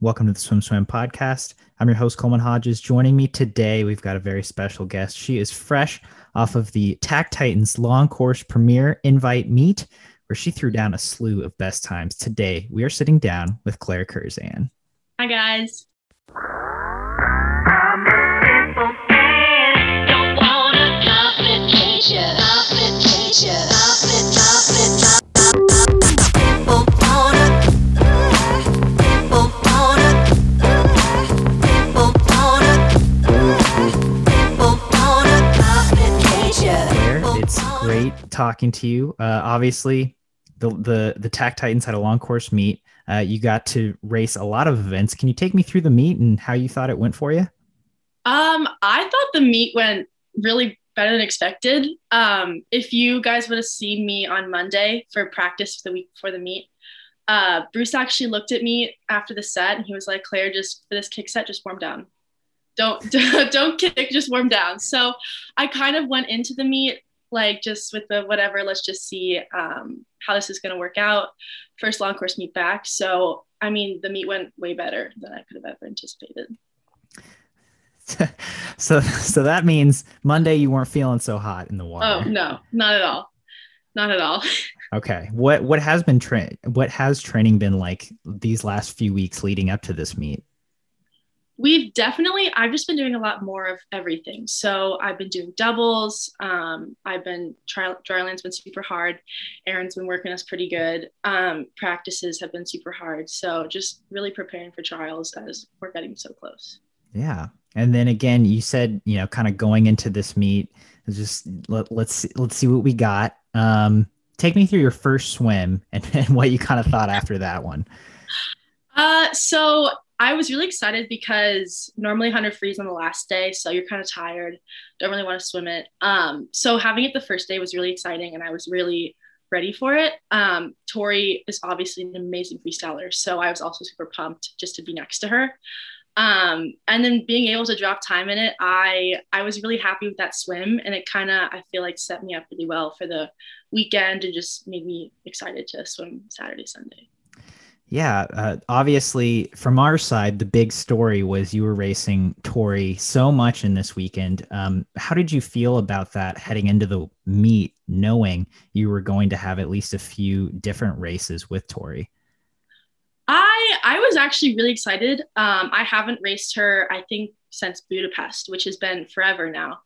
Welcome to the Swim Swam podcast. I'm your host, Coleman Hodges. Joining me today, we've got a very special guest. She is fresh off of the TAC Titans Long Course Premier Invite Meet, where she threw down a slew of best times. Today, we are sitting down with Claire Curzan. Hi, guys. Talking to you. Uh, obviously, the, the the TAC Titans had a long course meet. Uh, you got to race a lot of events. Can you take me through the meet and how you thought it went for you? Um, I thought the meet went really better than expected. Um, if you guys would have seen me on Monday for practice for the week before the meet, uh, Bruce actually looked at me after the set and he was like, "Claire, just for this kick set, just warm down. Don't don't kick, just warm down." So I kind of went into the meet like just with the whatever. Let's just see um, how this is going to work out. First long course meet back. So I mean, the meet went way better than I could have ever anticipated. so so that means Monday you weren't feeling so hot in the water. Oh no, not at all, not at all. Okay. What what has been tra- what has training been like these last few weeks leading up to this meet? We've definitely, I've just been doing a lot more of everything. So I've been doing doubles. Um, I've been, tri- dryland's been super hard. Aaron's been working us pretty good. Um, practices have been super hard. So just really preparing for trials as we're getting so close. Yeah. And then again, you said, you know, kind of going into this meet, just let, let's see, let's see what we got. Um, take me through your first swim and, and what you kind of thought after that one. Uh, so I was really excited because normally 100 frees on the last day, so you're kind of tired, don't really want to swim it. Um, so having it the first day was really exciting, and I was really ready for it. Um, Torri is obviously an amazing freestyler, so I was also super pumped just to be next to her. Um, and then being able to drop time in it, I I was really happy with that swim, and it kind of I feel like set me up really well for the weekend and just made me excited to swim Saturday, Sunday. Yeah, uh, obviously, from our side, the big story was you were racing Torri so much in this weekend. Um, how did you feel about that heading into the meet, knowing you were going to have at least a few different races with Torri? I I was actually really excited. Um, I haven't raced her, I think, since Budapest, which has been forever now.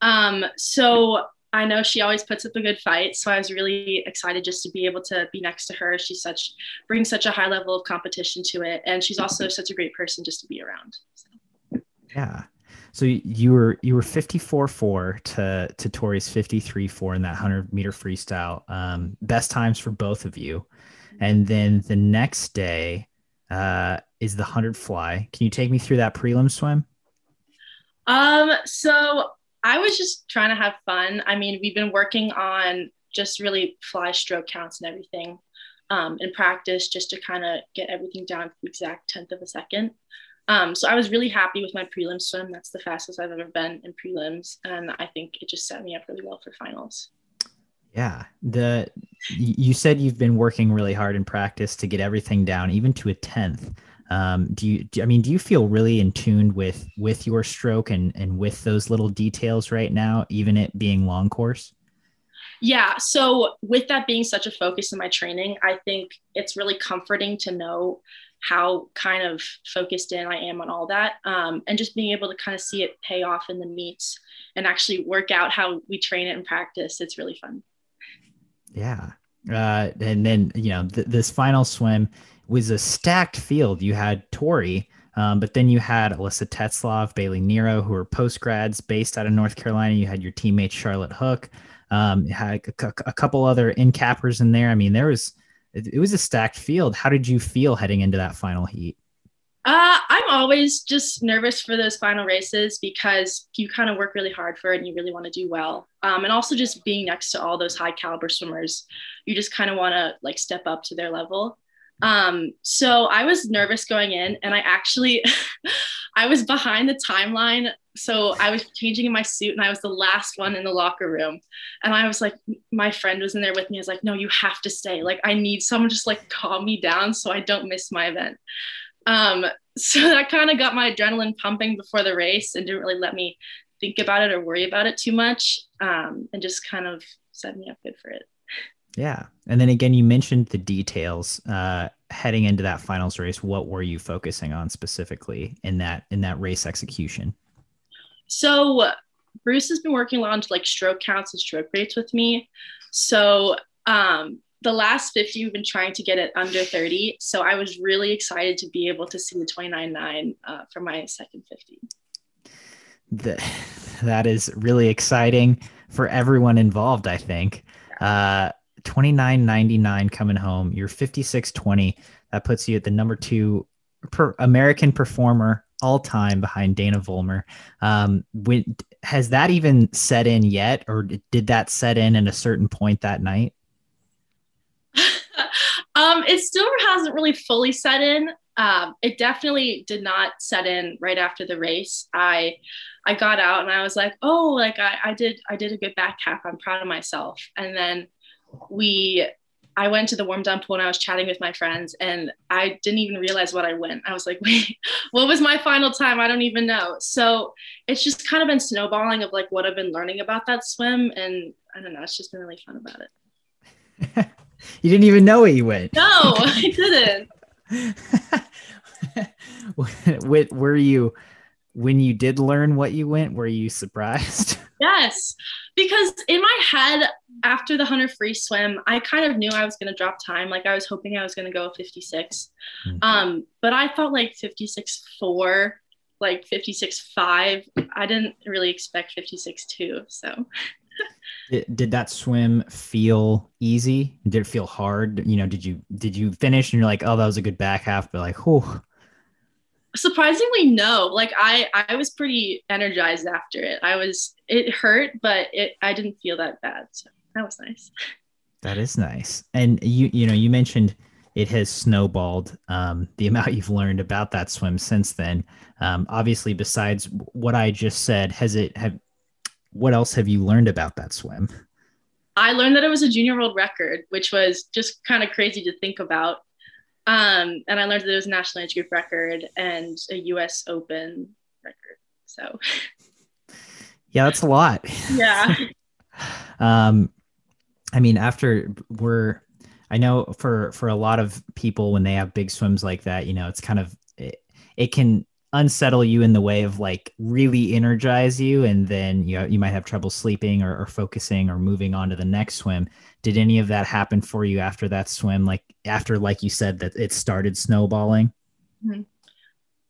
Um, so I know she always puts up a good fight, so I was really excited just to be able to be next to her. She's such brings such a high level of competition to it, and she's also such a great person just to be around. So. Yeah. So you were you were 54 4 to to Torri's 53 4 in that 100 meter freestyle. Um, best times for both of you. And then the next day uh, is the 100 fly. Can you take me through that prelim swim? Um, so I was just trying to have fun. I mean, we've been working on just really fly stroke counts and everything um, in practice just to kind of get everything down to the exact tenth of a second. Um, so I was really happy with my prelim swim. That's the fastest I've ever been in prelims, and I think it just set me up really well for finals. Yeah, the you said you've been working really hard in practice to get everything down, even to a tenth. Um, do you? Do, I mean, do you feel really in tune with with your stroke and and with those little details right now, even it being long course? Yeah. So with that being such a focus in my training, I think it's really comforting to know how kind of focused in I am on all that, um, and just being able to kind of see it pay off in the meets and actually work out how we train it and practice. It's really fun. Yeah. Uh, and then you know th- this final swim was a stacked field. You had Torri, um, but then you had Alyssa Tetzlaff, Bailey Nero, who are post grads based out of North Carolina. You had your teammate Charlotte Hook. Um, had a, a, couple other in cappers in there. I mean, there was it, it, was a stacked field. How did you feel heading into that final heat? Uh, I'm always just nervous for those final races because you kind of work really hard for it and you really want to do well. Um, and also just being next to all those high caliber swimmers, you just kind of want to like step up to their level. Um, so I was nervous going in, and I actually, I was behind the timeline. So I was changing in my suit, and I was the last one in the locker room. And I was like, my friend was in there with me. I was like, no, you have to stay. Like, I need someone just like calm me down so I don't miss my event. Um, so that kind of got my adrenaline pumping before the race and didn't really let me think about it or worry about it too much um, and just kind of set me up good for it. Yeah. And then again, you mentioned the details uh, heading into that finals race. What were you focusing on specifically in that in that race execution? So Bruce has been working on like stroke counts and stroke rates with me. So um, the last 50, we've been trying to get it under 30. So I was really excited to be able to see the 29.9 uh, for my second 50. The, that is really exciting for everyone involved, I think. Uh, 29.99 coming home. You're 56.20. That puts you at the number two per American performer all time behind Dana Vollmer. Um, when, has that even set in yet, or did that set in at a certain point that night? um, it still hasn't really fully set in. Um, it definitely did not set in right after the race. I I got out and I was like, oh, like I, I did I did a good back half. I'm proud of myself. And then we I went to the warm down pool and I was chatting with my friends and I didn't even realize what I went. I was like, wait, what was my final time? I don't even know. So it's just kind of been snowballing of like what I've been learning about that swim. And I don't know, it's just been really fun about it. you didn't even know what you went. No, I didn't. Where, were you, when you did learn what you went, were you surprised? Yes, because in my head, after the 100 free swim, I kind of knew I was going to drop time. Like I was hoping I was going to go 56. Mm-hmm. Um, but I felt like 56 4, like 56 5. I didn't really expect 56 2. So. did, did that swim feel easy? Did it feel hard? You know, did you did you finish and you're like, oh, that was a good back half, but like, oh, surprisingly no. Like i i was pretty energized after it. I was it hurt but it i didn't feel that bad so that was nice. That is nice. And you you know you mentioned it has snowballed um, the amount you've learned about that swim since then. Um, obviously besides what i just said has it have what else have you learned about that swim? I learned that it was a junior world record which was just kind of crazy to think about um, and I learned that it was a national age group record and a US Open record. So, yeah, that's a lot. Yeah. um, I mean, after we're, I know for for a lot of people when they have big swims like that, you know, it's kind of it, it can unsettle you in the way of like really energize you and then you you might have trouble sleeping or, or, focusing or moving on to the next swim. Did any of that happen for you after that swim? Like after like you said that it started snowballing? Mm-hmm.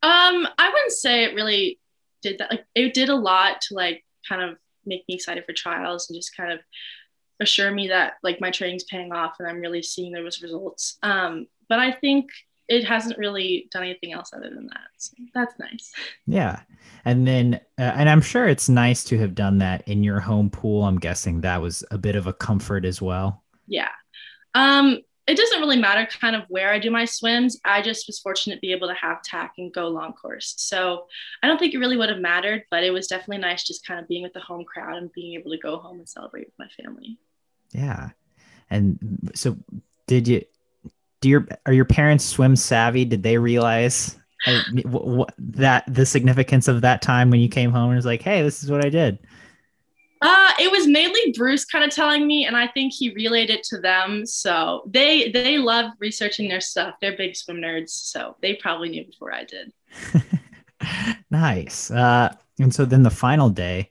um i wouldn't say it really did that. Like it did a lot to like kind of make me excited for trials and just kind of assure me that like my training's paying off and i'm really seeing those results. Um but i think it hasn't really done anything else other than that. So that's nice. Yeah. And then, uh, and I'm sure it's nice to have done that in your home pool. I'm guessing that was a bit of a comfort as well. Yeah. Um, it doesn't really matter kind of where I do my swims. I just was fortunate to be able to have TAC and go long course. So I don't think it really would have mattered, but it was definitely nice just kind of being with the home crowd and being able to go home and celebrate with my family. Yeah. And so did you do your are your parents swim savvy? Did they realize that the significance of that time when you came home and was like, "Hey, this is what I did"? Uh, it was mainly Bruce kind of telling me, and I think he relayed it to them. So they they love researching their stuff. They're big swim nerds, so they probably knew before I did. nice. Uh, and so then the final day,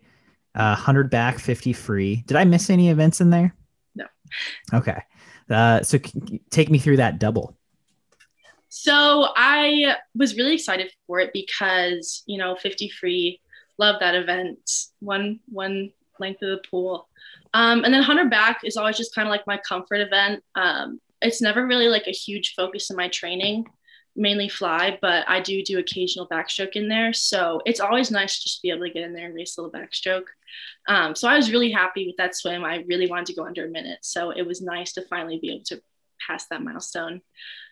uh, hundred back, fifty free. Did I miss any events in there? No. Okay. Uh, so take me through that double. So I was really excited for it because you know 50 free, love that event. One one length of the pool, um, and then 100 back is always just kind of like my comfort event. Um, it's never really like a huge focus in my training, mainly fly, but I do do occasional backstroke in there. So it's always nice just to be able to get in there and race a little backstroke. Um, so I was really happy with that swim. I really wanted to go under a minute. So it was nice to finally be able to pass that milestone.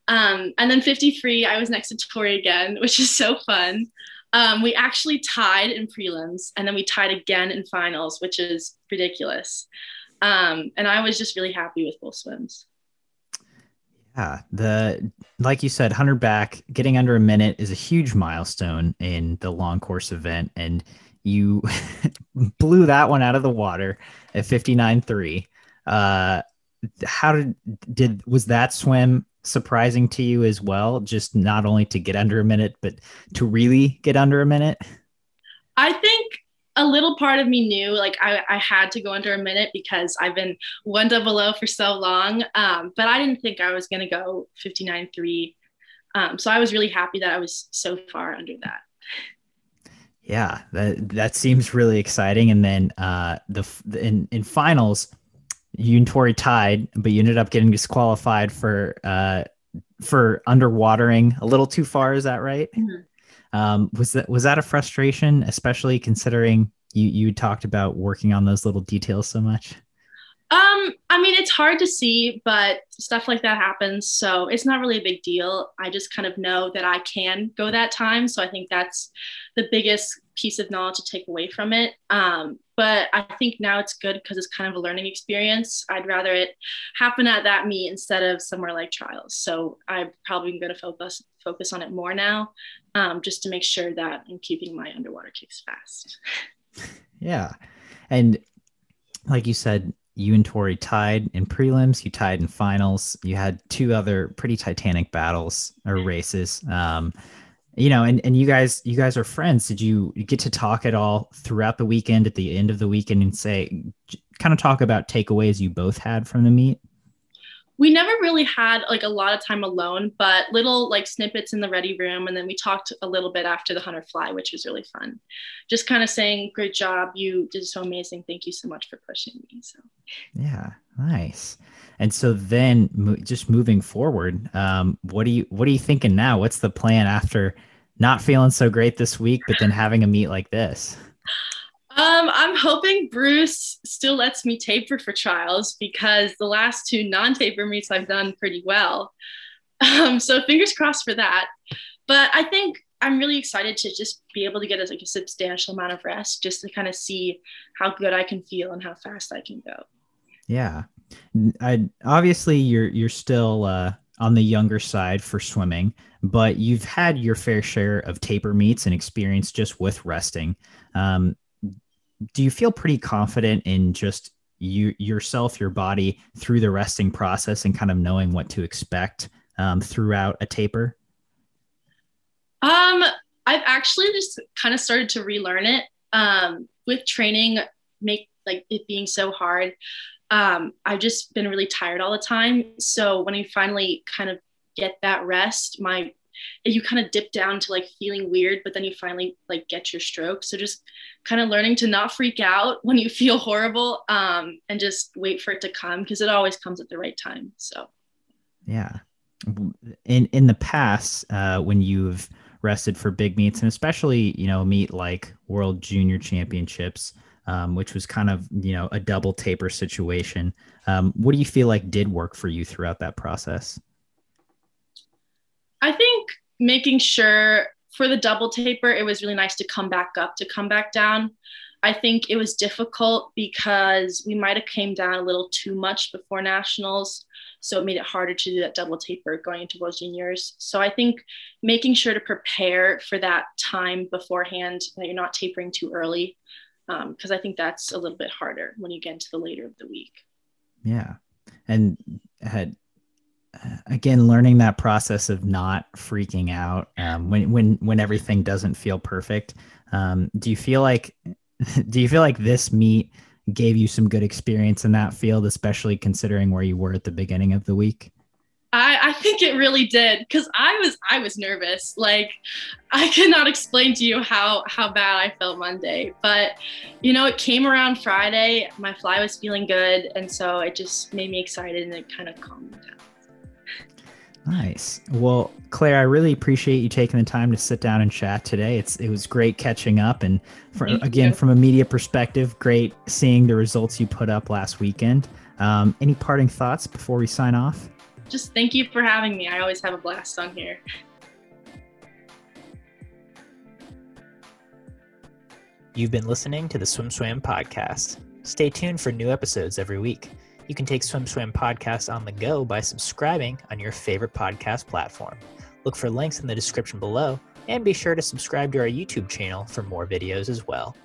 Um, and then 53, I was next to Torri again, which is so fun. Um, we actually tied in prelims and then we tied again in finals, which is ridiculous. Um, and I was just really happy with both swims. Yeah, the like you said, hundred back getting under a minute is a huge milestone in the long course event, and you blew that one out of the water at 59.3. Uh, how did did was that swim surprising to you as well? Just not only to get under a minute, but to really get under a minute. I think a little part of me knew like I, I had to go under a minute because I've been one double O for so long. Um, but I didn't think I was going to go 59.3. Um, so I was really happy that I was so far under that. Yeah, that that seems really exciting. And then uh, the in in finals, you and Torri tied, but you ended up getting disqualified for uh, for underwatering a little too far. Is that right? Mm-hmm. Um, was that was that a frustration, especially considering you you talked about working on those little details so much? Um, I mean, it's hard to see, but stuff like that happens. So it's not really a big deal. I just kind of know that I can go that time. So I think that's the biggest piece of knowledge to take away from it. Um, but I think now it's good because it's kind of a learning experience. I'd rather it happen at that meet instead of somewhere like trials. So I'm probably going to focus focus on it more now, um, just to make sure that I'm keeping my underwater kicks fast. Yeah, and like you said, you and Torri tied in prelims, you tied in finals. You had two other pretty titanic battles or races. Um, you know, and, and you guys, you guys are friends. Did you get to talk at all throughout the weekend at the end of the weekend and say, kind of talk about takeaways you both had from the meet? we never really had like a lot of time alone, but little like snippets in the ready room. And then we talked a little bit after the hunter fly, which was really fun. Just kind of saying, great job. You did so amazing. Thank you so much for pushing me. So, yeah, nice. And so then mo- just moving forward, um, what do you, what are you thinking now? What's the plan after not feeling so great this week, but then having a meet like this? Um, I'm hoping Bruce still lets me taper for trials because the last two non-taper meets I've done pretty well. Um, so fingers crossed for that. But I think I'm really excited to just be able to get a, like a substantial amount of rest, just to kind of see how good I can feel and how fast I can go. Yeah, I obviously you're you're still uh, on the younger side for swimming, but you've had your fair share of taper meets and experience just with resting. Um, do you feel pretty confident in just you yourself, your body through the resting process and kind of knowing what to expect um, throughout a taper? Um, I've actually just kind of started to relearn it. Um, with training, make like it being so hard. Um, I've just been really tired all the time. So when I finally kind of get that rest, my you kind of dip down to like feeling weird, but then you finally like get your stroke. So just kind of learning to not freak out when you feel horrible um, and just wait for it to come because it always comes at the right time. So, yeah. In in the past, uh, when you've rested for big meets and especially you know meet like World Junior Championships, um, which was kind of you know a double taper situation. Um, what do you feel like did work for you throughout that process? I think making sure for the double taper, it was really nice to come back up, to come back down. I think it was difficult because we might have came down a little too much before nationals. So it made it harder to do that double taper going into World Juniors. So I think making sure to prepare for that time beforehand, that you're not tapering too early, because um, I think that's a little bit harder when you get into the later of the week. Yeah. And had again learning that process of not freaking out um, when when when everything doesn't feel perfect um, do you feel like do you feel like this meet gave you some good experience in that field especially considering where you were at the beginning of the week I, I think it really did because I was I was nervous. Like I cannot explain to you how how bad I felt Monday, but you know it came around Friday. My fly was feeling good, and so it just made me excited and it kind of calmed me down. Nice. Well, Claire, I really appreciate you taking the time to sit down and chat today. It's it was great catching up, and for, again, from a media perspective, great seeing the results you put up last weekend. Um, any parting thoughts before we sign off? Just thank you for having me. I always have a blast on here. You've been listening to the Swim Swam podcast. Stay tuned for new episodes every week. You can take Swim Swam podcast on the go by subscribing on your favorite podcast platform. Look for links in the description below and be sure to subscribe to our YouTube channel for more videos as well.